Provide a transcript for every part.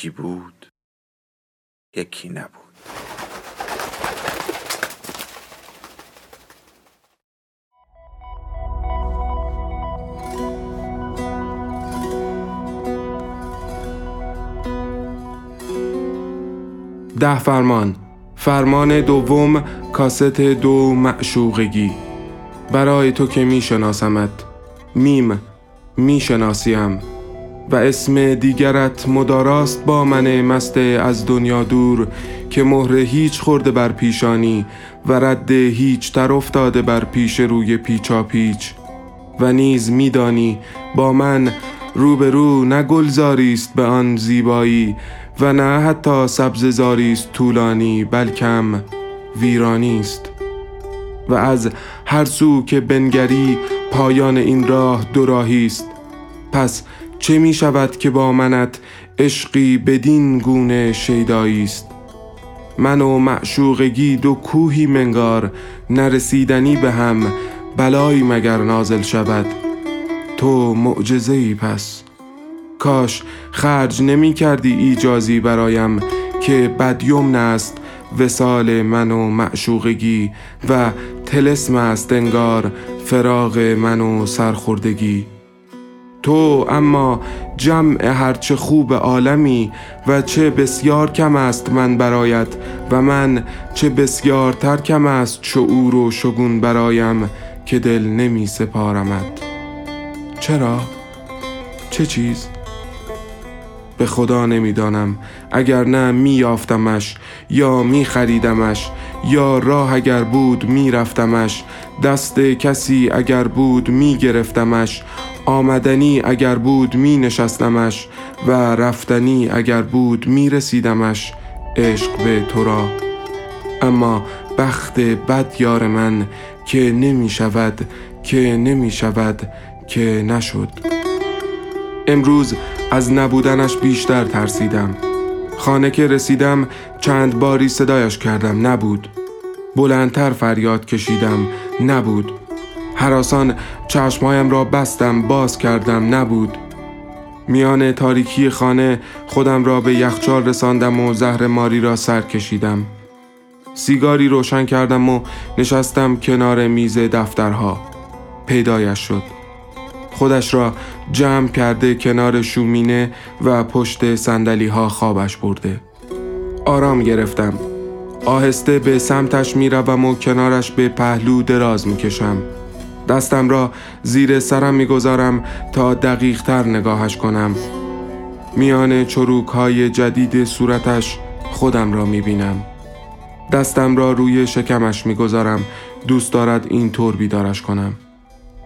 یکی بود یکی نبود. ده فرمان. فرمان دوم کاست دو معشوقگی. برای تو که می شناسمت میم می شناسیم و اسم دیگرت مداراست با من مست از دنیا دور که مهر هیچ خورده بر پیشانی و رد هیچ تر افتاده بر پیش روی پیچا پیچ. و نیز میدانی با من روبرو نه گلزاری است به آن زیبایی و نه حتی سبززاری است طولانی بلکم ویرانی است و از هر سو که بنگری پایان این راه دوراهی است پس چه می شود که با منت عشقی بدین گونه شیدایی است؟ من و معشوقگی دو کوهی منگار نرسیدنی به هم بلایی مگر نازل شود؟ تو معجزه ای پس. کاش خرج نمی کردی ایجازی برایم که بدیوم است وسال من و معشوقگی و تلسم است انگار فراغ من و سرخوردگی. تو اما جمع هرچه خوب عالمی و چه بسیار کم است من برایت و من چه بسیار تر کم است شعور و شگون برایم که دل نمی سپارمد چرا؟ چه چیز؟ به خدا نمی‌دانم اگر نه می یافتمش یا می خریدمش یا راه اگر بود می رفتمش دست کسی اگر بود می گرفتمش آمدنی اگر بود می نشستمش و رفتنی اگر بود می رسیدمش عشق به تو را. اما بخت بد یار من که نمی شود که نمی شود که نشد. امروز از نبودنش بیشتر ترسیدم. خانه که رسیدم چند باری صدایش کردم. نبود. بلندتر فریاد کشیدم. نبود. حراسان چشمهایم را بستم باز کردم نبود. میان تاریکی خانه خودم را به یخچال رساندم و زهر ماری را سر کشیدم. سیگاری روشن کردم و نشستم کنار میز دفترها. پیدایش شد. خودش را جمع کرده کنار شومینه و پشت سندلی ها خوابش برده. آرام گرفتم. آهسته به سمتش می‌روم و کنارش به پهلو دراز می‌کشم. دستم را زیر سرم می‌گذارم تا دقیق تر نگاهش کنم. میان چروک های جدید صورتش خودم را می‌بینم. دستم را روی شکمش می‌گذارم. دوست دارد این طور بیدارش کنم.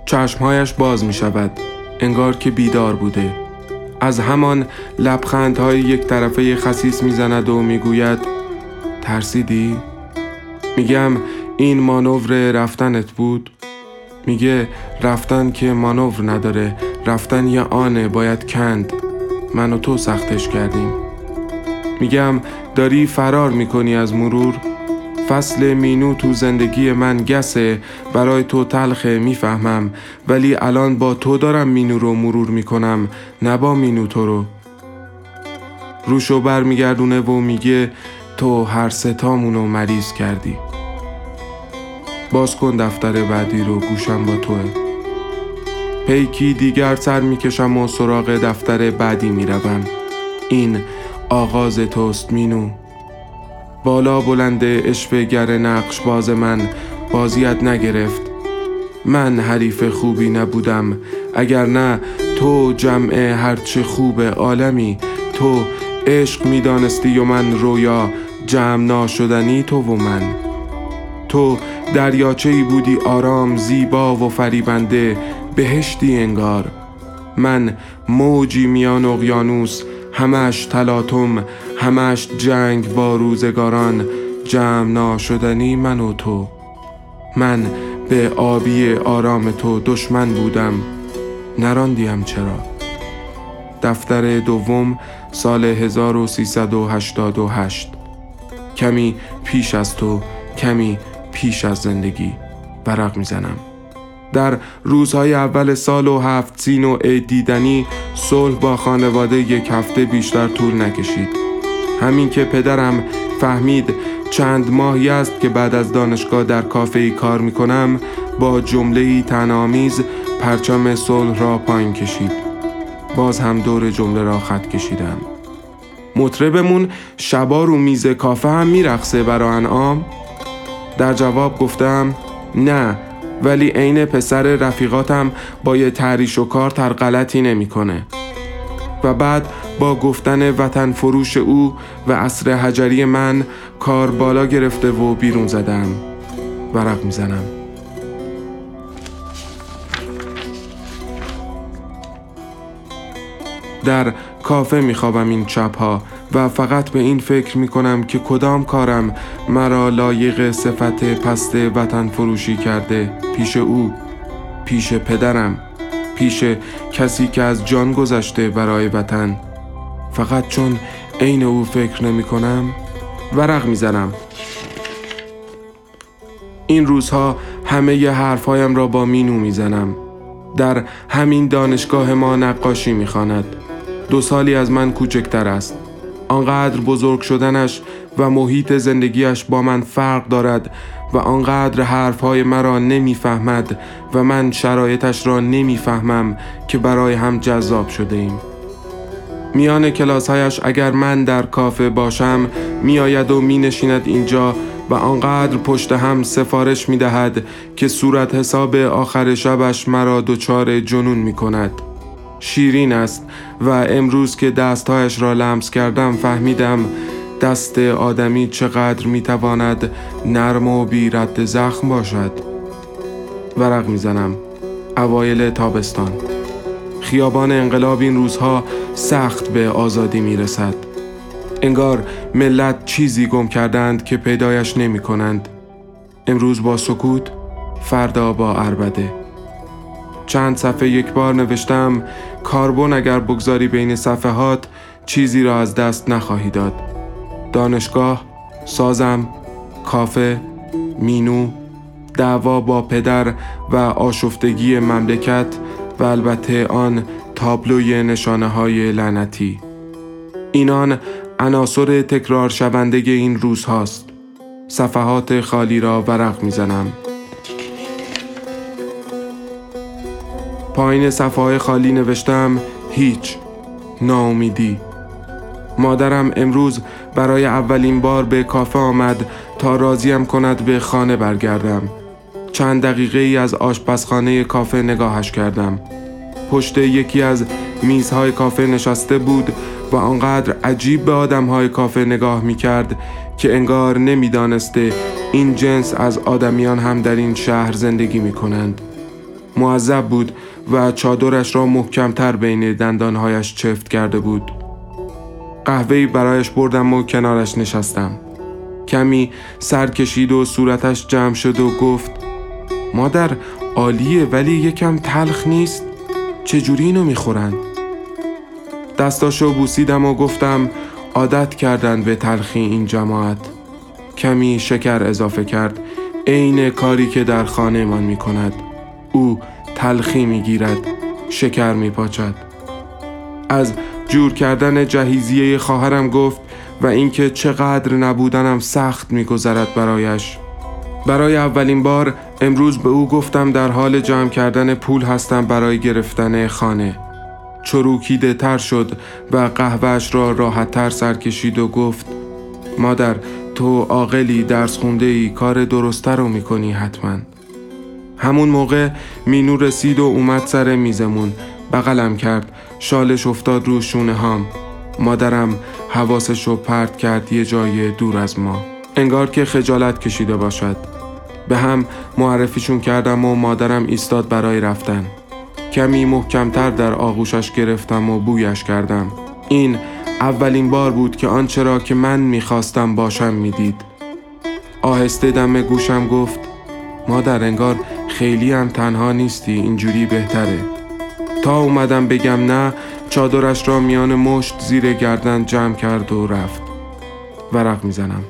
چشمهایش باز می شود انگار که بیدار بوده. از همان لبخندهای یک طرفه خسیس می‌زند و می‌گوید ترسیدی؟ میگم این مانور رفتنت بود؟ میگه رفتن که مانور نداره رفتن یه آنه باید کند. من و تو سختش کردیم. میگم داری فرار می‌کنی از مرور؟ فصل مینو تو زندگی من گسه برای تو تلخه می‌فهمم. ولی الان با تو دارم مینو رو مرور می‌کنم نه با مینو تو رو. روشو برمیگردونه و میگه تو هر ستامونو مریض کردی. باز کن دفتر بعدی رو گوشم با توه. پیکی دیگر سر می‌کشم و سراغ دفتر بعدی می‌روم. این آغاز توست مینو. بالا بلند اشوگر نقش باز من بازیت نگرفت. من حریف خوبی نبودم اگر نه تو جمع هرچه خوب عالمی. تو عشق می‌دانستی و من رویا جمع ناشدنی تو و من. تو دریاچه بودی آرام زیبا و فریبنده بهشتی انگار. من موجی میان اقیانوس همش تلاتم همش جنگ با روزگاران جمع ناشدنی من و تو. من به آبی آرام تو دشمن بودم نراندیم چرا. دفتر دوم سال 1388 کمی پیش از تو کمی پیش از زندگی برق می‌زنم. در روزهای اول سال و هفت سین و عید دیدنی صلح با خانواده یک هفته بیشتر طول نکشید. همین که پدرم فهمید چند ماهی است که بعد از دانشگاه در کافه ای کار می کنم با جمله ای تنامیز پرچم صلح را پایین کشید. باز هم دور جمله را خط کشیدم. مطربمون شبا رو میز کافه هم میرقصه برا انعام. در جواب گفتم نه ولی عین پسر رفیقاتم با یه تریش و کار تر غلطی نمی‌کنه. و بعد با گفتن وطن فروش او و عصر حجری من کار بالا گرفته و بیرون زدم ورق می‌زنم در کافه میخوابم این چپها و فقط به این فکر می‌کنم که کدام کارم مرا لایق صفت پست وطن فروشی کرده. پیش او پیش پدرم پیش کسی که از جان گذشته برای وطن. فقط چون عین او فکر نمی کنم ورق می‌زنم. این روزها همه ی حرفهایم را با مینو می‌زنم. در همین دانشگاه ما نقاشی می‌خواند. دو سالی از من کوچکتر است آنقدر بزرگ شدنش و محیط زندگیش با من فرق دارد و آنقدر حرفهای مرا نمی‌فهمد و من شرایطش را نمی‌فهمم که برای هم جذاب شده ایم. میان کلاسهایش اگر من در کافه باشم میآید و می نشیند اینجا و آنقدر پشت هم سفارش می دهد که صورت حساب آخر شبش مرا دچار جنون می کند. شیرین است و امروز که دستهایش را لمس کردم فهمیدم دست آدمی چقدر می‌تواند نرم و بی رد زخم باشد. ورق می‌زنم اوایل تابستان. خیابان انقلاب این روزها سخت به آزادی می‌رسد. انگار ملت چیزی گم کردند که پیدایش نمی کنند امروز با سکوت فردا با اربده چند صفحه یک بار نوشتم کاربون اگر بگذاری بین صفحات چیزی را از دست نخواهی داد. دانشگاه سازم کافه مینو دعوا با پدر و آشفتگی مملکت و البته آن تابلوی نشانه های لعنتی. اینان عناصر تکرار شونده این روز هاست صفحات خالی را ورق می‌زنم. پایین صفحه خالی نوشتم هیچ. ناامیدی. مادرم امروز برای اولین بار به کافه آمد تا راضیم کند به خانه برگردم. چند دقیقه ای از آشپزخانه کافه نگاهش کردم. پشت یکی از میزهای کافه نشسته بود و آنقدر عجیب به آدمهای کافه نگاه می کرد که انگار نمی‌دانسته این جنس از آدمیان هم در این شهر زندگی می کنند. معذب بود و چادرش را محکمتر بین دندانهایش چفت کرده بود. قهوهی برایش بردم و کنارش نشستم. کمی سر کشید و صورتش جمع شد و گفت مادر عالیه ولی یکم تلخ نیست؟ چجوری اینو می‌خورن؟ دستاشو بوسیدم و گفتم عادت کردن به تلخی این جماعت. کمی شکر اضافه کرد عین کاری که در خانه من می کند او تلخی می گیرد شکر می پاچد از جور کردن جهیزیه خواهرم گفت و اینکه چقدر نبودنم سخت میگذرد برایش. برای اولین بار امروز به او گفتم در حال جمع کردن پول هستم برای گرفتن خانه. چروکیده تر شد و قهوهش را راحت تر سر کشید و گفت مادر تو عاقلی درس خونده ای کار درسته رو می‌کنی حتما. همون موقع مینو رسید و اومد سر میزمون. بغلم کرد. شالش افتاد رو شونه هام. مادرم حواسش رو پرت کرد یه جای دور از ما. انگار که خجالت کشیده باشد. به هم معرفیشون کردم و مادرم ایستاد برای رفتن. کمی محکمتر در آغوشش گرفتم و بویش کردم. این اولین بار بود که آنچه را که من می‌خواستم باشم می‌دید. آهسته دم گوشم گفت مادر انگار خیلی هم تنها نیستی اینجوری بهتره. تا اومدم بگم نه چادرش را میان مشت زیر گردن جمع کرد و رفت. ورق می‌زنم.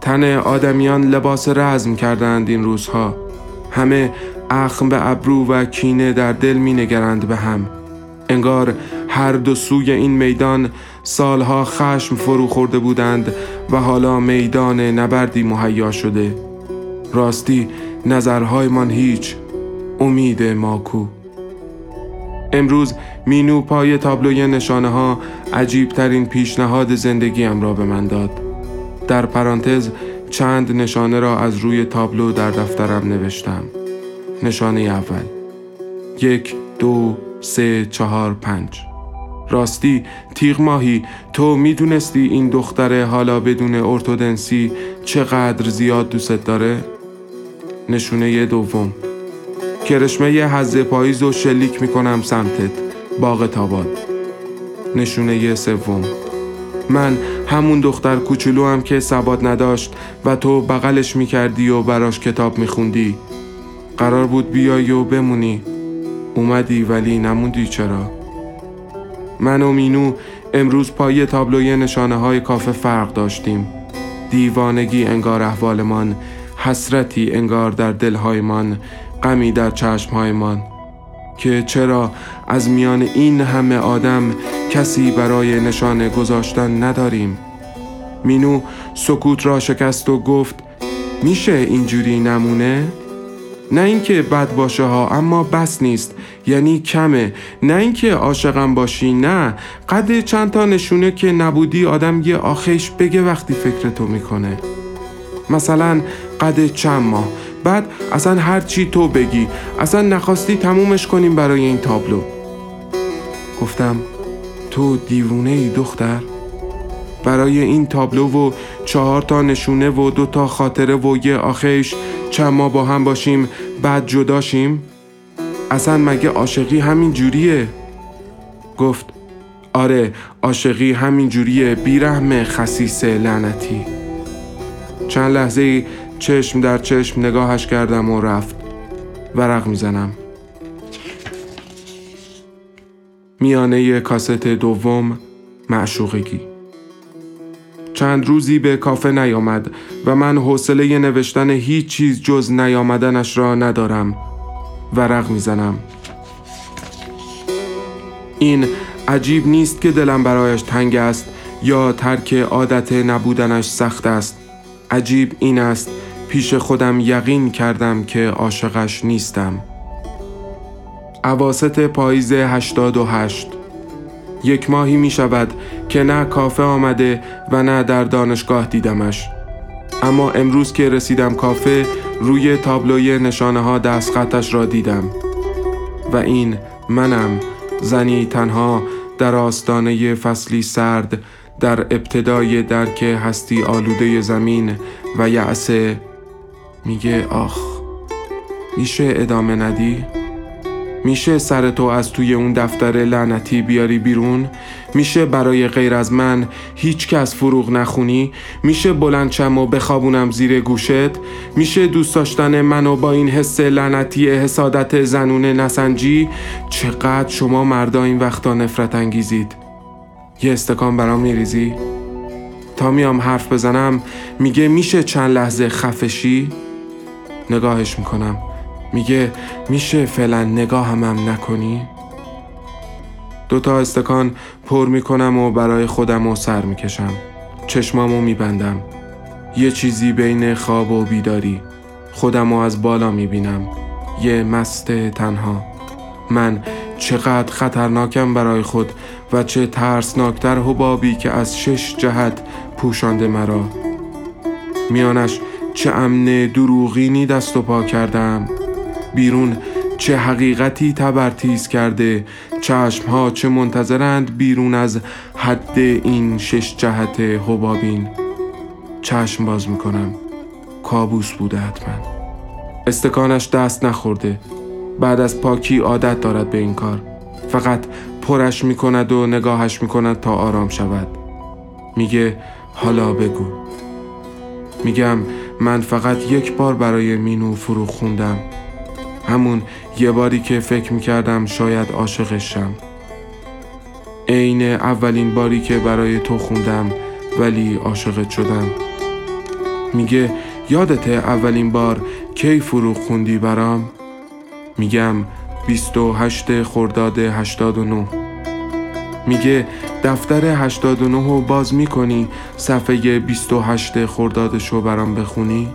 تن آدمیان لباس رزم کردند این روزها. همه اخم به ابرو و کینه در دل می نگرند به هم. انگار هر دو سوی این میدان سالها خشم فرو خورده بودند و حالا میدان نبردی مهیا شده. راستی نظرهایمان هیچ. امید ماکو. امروز مینو پای تابلوی نشانه ها عجیب ترین پیشنهاد زندگیم را به من داد. در پرانتز چند نشانه را از روی تابلو در دفترم نوشتم. نشانه اول. یک دو سه چهار پنج. راستی تیغ ماهی تو می‌دونستی این دختر حالا بدون ارتودنسی چقدر زیاد دوست داره؟ نشونه دوم. کرشمه حز پاییز و شلیک می‌کنم سمتت باغ تاباد نشونه سوم. من همون دختر کوچولو هم که ثبات نداشت و تو بغلش می‌کردی و براش کتاب میخوندی. قرار بود بیای و بمونی. اومدی ولی نموندی چرا؟ من و مینو امروز پای تابلوی نشانه های کافه فرق داشتیم. دیوانگی انگار احوالمان حسرتی انگار در دلهایمان غمی در چشمهایمان. که چرا از میان این همه آدم کسی برای نشانه گذاشتن نداریم؟ مینو سکوت را شکست و گفت میشه اینجوری نمونه؟ نه اینکه بد باشه ها اما بس نیست. یعنی کمه. نه اینکه عاشقم باشی نه. قد چند تا نشونه که نبودی آدم یه آخیش بگه وقتی فکرتو می‌کنه. مثلا قد چند ماه. بعد اصلا هر چی تو بگی. اصلا نخواستی تمومش کنیم برای این تابلو. گفتم تو دیوونه ای دختر. برای این تابلو و چهار تا نشونه و دو تا خاطره و یه آخیش چند ما با هم باشیم بعد جداشیم؟ اصلا مگه عاشقی همین جوریه؟ گفت آره عاشقی همین جوریه بیرحم خسیس لعنتی. چند لحظه چشم در چشم نگاهش کردم و رفت. ورق می‌زنم. میانه کاست دوم معشوقگی. چند روزی به کافه نیامد و من حوصله نوشتن هیچ چیز جز نیامدنش را ندارم ورق می‌زنم. این عجیب نیست که دلم برایش تنگ است یا ترک عادت نبودنش سخت است. عجیب این است پیش خودم یقین کردم که عاشقش نیستم. عواست پاییز 88 یک ماهی می شود که نه کافه آمده و نه در دانشگاه دیدمش. اما امروز که رسیدم کافه روی تابلوی نشانه ها دستخطش را دیدم. و این منم زنی تنها در آستانه فصلی سرد در ابتدای درک هستی آلوده زمین و یعسه میگه آخ میشه ادامه ندی؟ میشه سر تو از توی اون دفتر لعنتی بیاری بیرون؟ میشه برای غیر از من هیچ کس فروغ نخونی؟ میشه بلندچم و بخوابونم زیر گوشت؟ میشه دوست داشتن منو با این حس لعنتی حسادت زنون نسنجی؟ چقدر شما مردا این وقتا نفرت انگیزید؟ یه استکان برام میریزی؟ تا میام حرف بزنم میگه میشه چند لحظه خفشی؟ نگاهش می‌کنم میگه میشه فعلا نگاه همم نکنی؟ دوتا استکان پر می‌کنم و برای خودم و سر می‌کشم. چشمامو میبندم. یه چیزی بین خواب و بیداری. خودم از بالا می‌بینم. یه مست تنها. من چقدر خطرناکم برای خود و چه ترسناکتر حبابی که از شش جهت پوشانده مرا. میانش چه امن دروغینی دست و پا کردم. بیرون. چه حقیقتی تبرتیز کرده. چشمها چه منتظرند بیرون از حد این شش جهت حبابین. چشم باز می‌کنم. کابوس بوده حتما. استکانش دست نخورده. بعد از پاکی عادت دارد به این کار. فقط پرش می کند و نگاهش می کند تا آرام شود. میگه حالا بگو. میگم من فقط یک بار برای مینو فرو خوندم همون یه باری که فکر می‌کردم شاید عاشقشم عین اولین باری که برای تو خوندم ولی عاشقت شدم میگه یادته اولین بار کی فروغ خوندی برام؟ میگم 28 خرداد 89 میگه دفتر 89 رو باز می‌کنی صفحه 28 خردادشو برام بخونی؟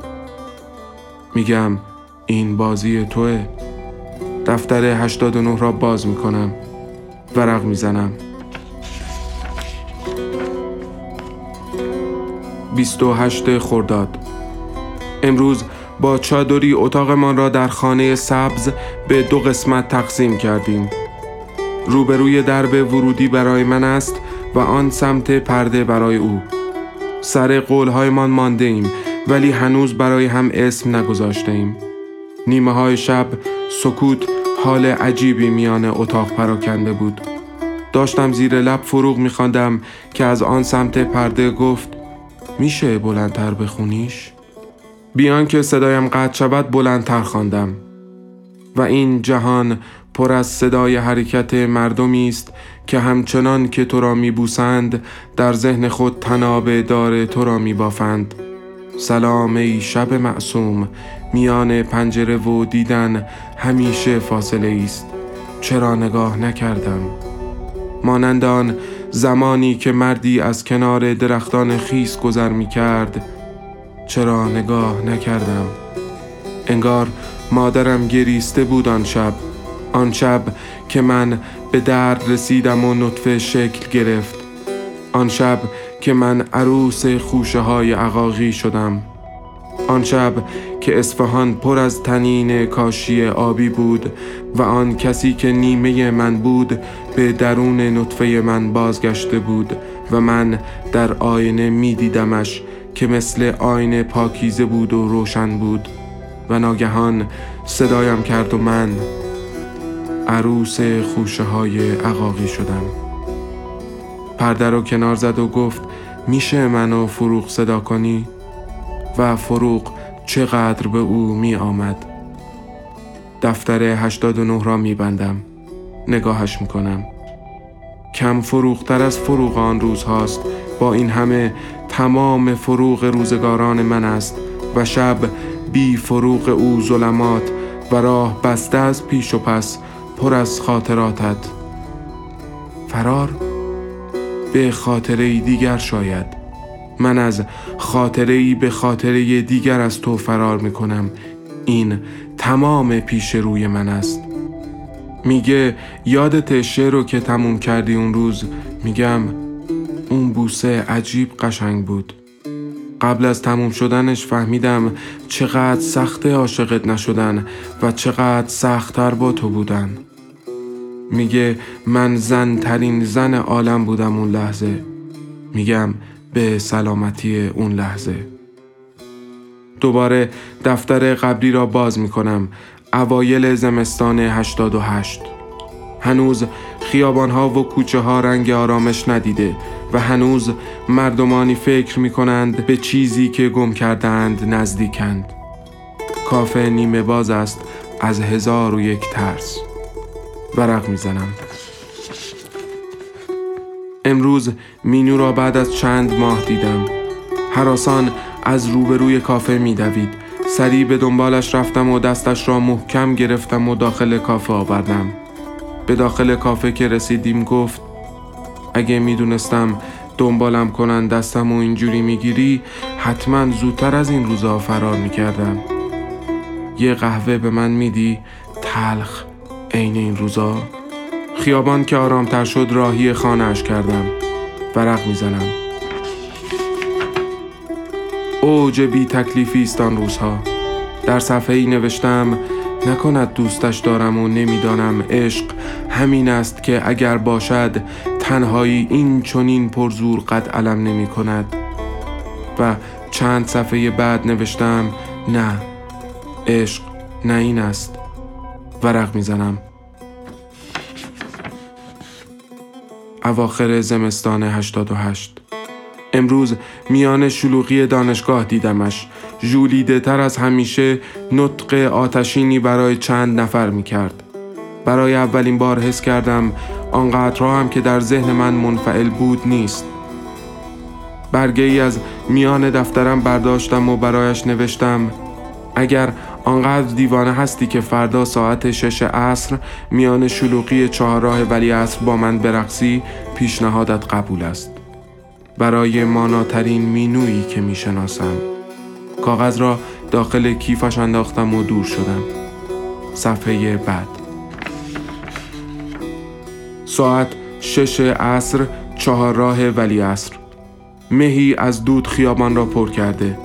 میگم این بازی توه. دفتر 89 را باز می‌کنم. ورق می‌زنم. 28 خرداد. امروز با چادری اتاقمان را در خانه سبز به دو قسمت تقسیم کردیم. روبروی درب ورودی برای من است و آن سمت پرده برای او. سر قولهایمان مانده ایم ولی هنوز برای هم اسم نگذاشته ایم. نیمه های شب سکوت حال عجیبی میان اتاق پراکنده بود. داشتم زیر لب فروغ میخواندم که از آن سمت پرده گفت میشه بلندتر بخونیش؟ بیان که صدایم قطع شود بلندتر خواندم. و این جهان پر از صدای حرکت مردمی است که همچنان که تو را میبوسند در ذهن خود تناب دار تو را میبافند. سلام ای شب معصوم. میان پنجره و دیدن همیشه فاصله است چرا نگاه نکردم؟ مانند آن زمانی که مردی از کنار درختان خیس گذر می کرد چرا نگاه نکردم؟ انگار مادرم گریسته بود آن شب آن شب که من به درد رسیدم و نطفه شکل گرفت. آن شب که من عروس خوشه های عقاقی شدم. آن شب که اصفهان پر از تنین کاشی آبی بود و آن کسی که نیمه من بود به درون نطفه من بازگشته بود و من در آینه می دیدمش که مثل آینه پاکیزه بود و روشن بود و ناگهان صدایم کرد و من عروس خوشه های عقاقی شدم پرده رو کنار زد و گفت میشه منو فروغ صدا کنی؟ و فروغ چقدر به او می آمد. دفتر 89 را می بندم. نگاهش می کنم. کم فروغتر از فروغ آن روز هاست با این همه تمام فروغ روزگاران من است و شب بی فروغ او ظلمات و راه بسته از پیش و پس پر از خاطراتت. فرار به خاطره دیگر شاید. من از خاطره به خاطره دیگر از تو فرار می کنم این تمام پیش روی من است. میگه یادت شعر رو که تموم کردی اون روز میگم اون بوسه عجیب قشنگ بود. قبل از تموم شدنش فهمیدم چقدر سخت عاشقت نشدن و چقدر سختتر با تو بودن. میگه من زن ترین زن عالم بودم اون لحظه. میگم به سلامتی اون لحظه. دوباره دفتر قبلی را باز می‌کنم اوایل زمستان 88 هنوز خیابانها و کوچه ها رنگ آرامش ندیده و هنوز مردمانی فکر می کنند به چیزی که گم کردند نزدیکند. کافه نیمه باز است از هزار و یک ترس. ورق می‌زنم. امروز مینو را بعد از چند ماه دیدم. حراسان از روبروی کافه میدوید سریع به دنبالش رفتم و دستش را محکم گرفتم و داخل کافه آوردم. به داخل کافه که رسیدیم گفت اگه می‌دونستم دنبالم کنن دستم و اینجوری می‌گیری حتما زودتر از این روزا فرار می‌کردم یه قهوه به من میدی تلخ عین این روزا؟ خیابان که آرامتر شد راهی خانهش کردم. ورق می‌زنم. اوج بی تکلیفی است آن روزها. در صفحه ای نوشتم نکند دوستش دارم و نمی‌دانم. عشق همین است که اگر باشد تنهایی این چنین پرزور قد علم نمی کند و چند صفحه بعد نوشتم نه عشق نه این است. ورق می‌زنم. اواخر زمستان 88 امروز میان شلوغی دانشگاه دیدمش. جولیده تر از همیشه نطق آتشینی برای چند نفر می کرد. برای اولین بار حس کردم آنقدرها هم که در ذهن من منفعل بود نیست. برگه ای از میان دفترم برداشتم و برایش نوشتم اگر آنقدر دیوانه هستی که فردا ساعت شش عصر میان شلوغی چهارراه ولی عصر با من برقصی پیشنهادت قبول است. برای ماناترین مینویی که می‌شناسم. کاغذ را داخل کیفش انداختم و دور شدم. صفحه بعد. ساعت شش عصر چهارراه ولی عصر مهی از دود خیابان را پر کرده.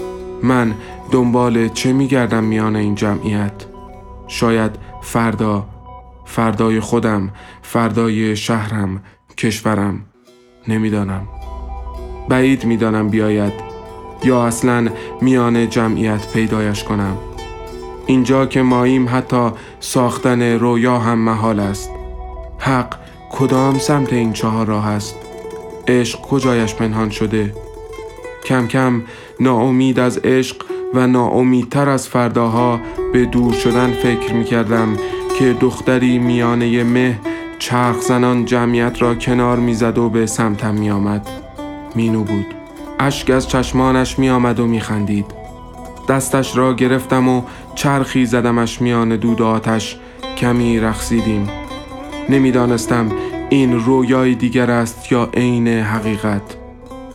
من دنبال چه میگردم میان این جمعیت؟ شاید فردا فردای خودم فردای شهرم کشورم. نمی‌دانم. بعید می‌دانم بیاید یا اصلا میان جمعیت پیدایش کنم. اینجا که ماییم حتی ساختن رویا هم محال است. حق کدام سمت این چهار راه است؟ عشق کجایش پنهان شده؟ کم کم ناامید از عشق و ناامیدتر از فرداها به دور شدن فکر می کردم که دختری میانه مه چرخ زنان جمعیت را کنار می‌زد و به سمتم می آمد. مینو بود. اشک از چشمانش می آمد و می خندید. دستش را گرفتم و چرخی زدمش میان دود آتش کمی رقصیدیم. نمی‌دانستم این رویای دیگر است یا عین حقیقت.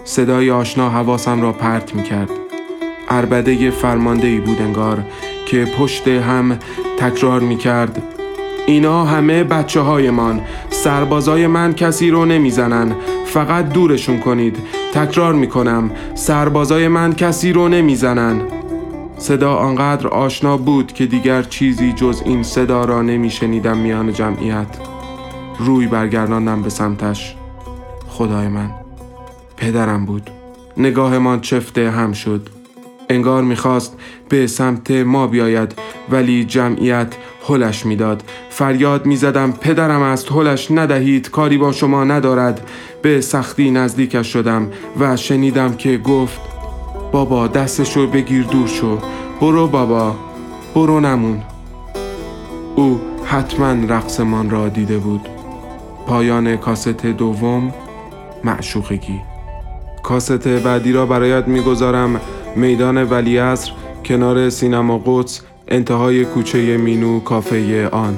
صدای آشنا حواسم را پرت می کرد. عربده فرمانده ای بود انگار که پشت هم تکرار می کرد اینا همه بچه های من سربازای من کسی رو نمی‌زنن. فقط دورشون کنید. تکرار می کنم سربازای من کسی رو نمی‌زنن. صدا آنقدر آشنا بود که دیگر چیزی جز این صدا را نمیشنیدم میان جمعیت. روی برگرداندم به سمتش. خدای من پدرم بود. نگاهمان چفته هم شد. انگار می‌خواست به سمت ما بیاید ولی جمعیت هلش می‌داد. فریاد می‌زدم پدرم است هلش ندهید کاری با شما ندارد. به سختی نزدیکش شدم و شنیدم که گفت بابا دستشو بگیر دور شو. برو بابا برو نمون. او حتما رقصمان را دیده بود. پایان کاست دوم معشوقگی. کاست بعدی را برایت می‌گذارم. میدان ولیعصر کنار سینما قدس انتهای کوچه مینو کافه آن.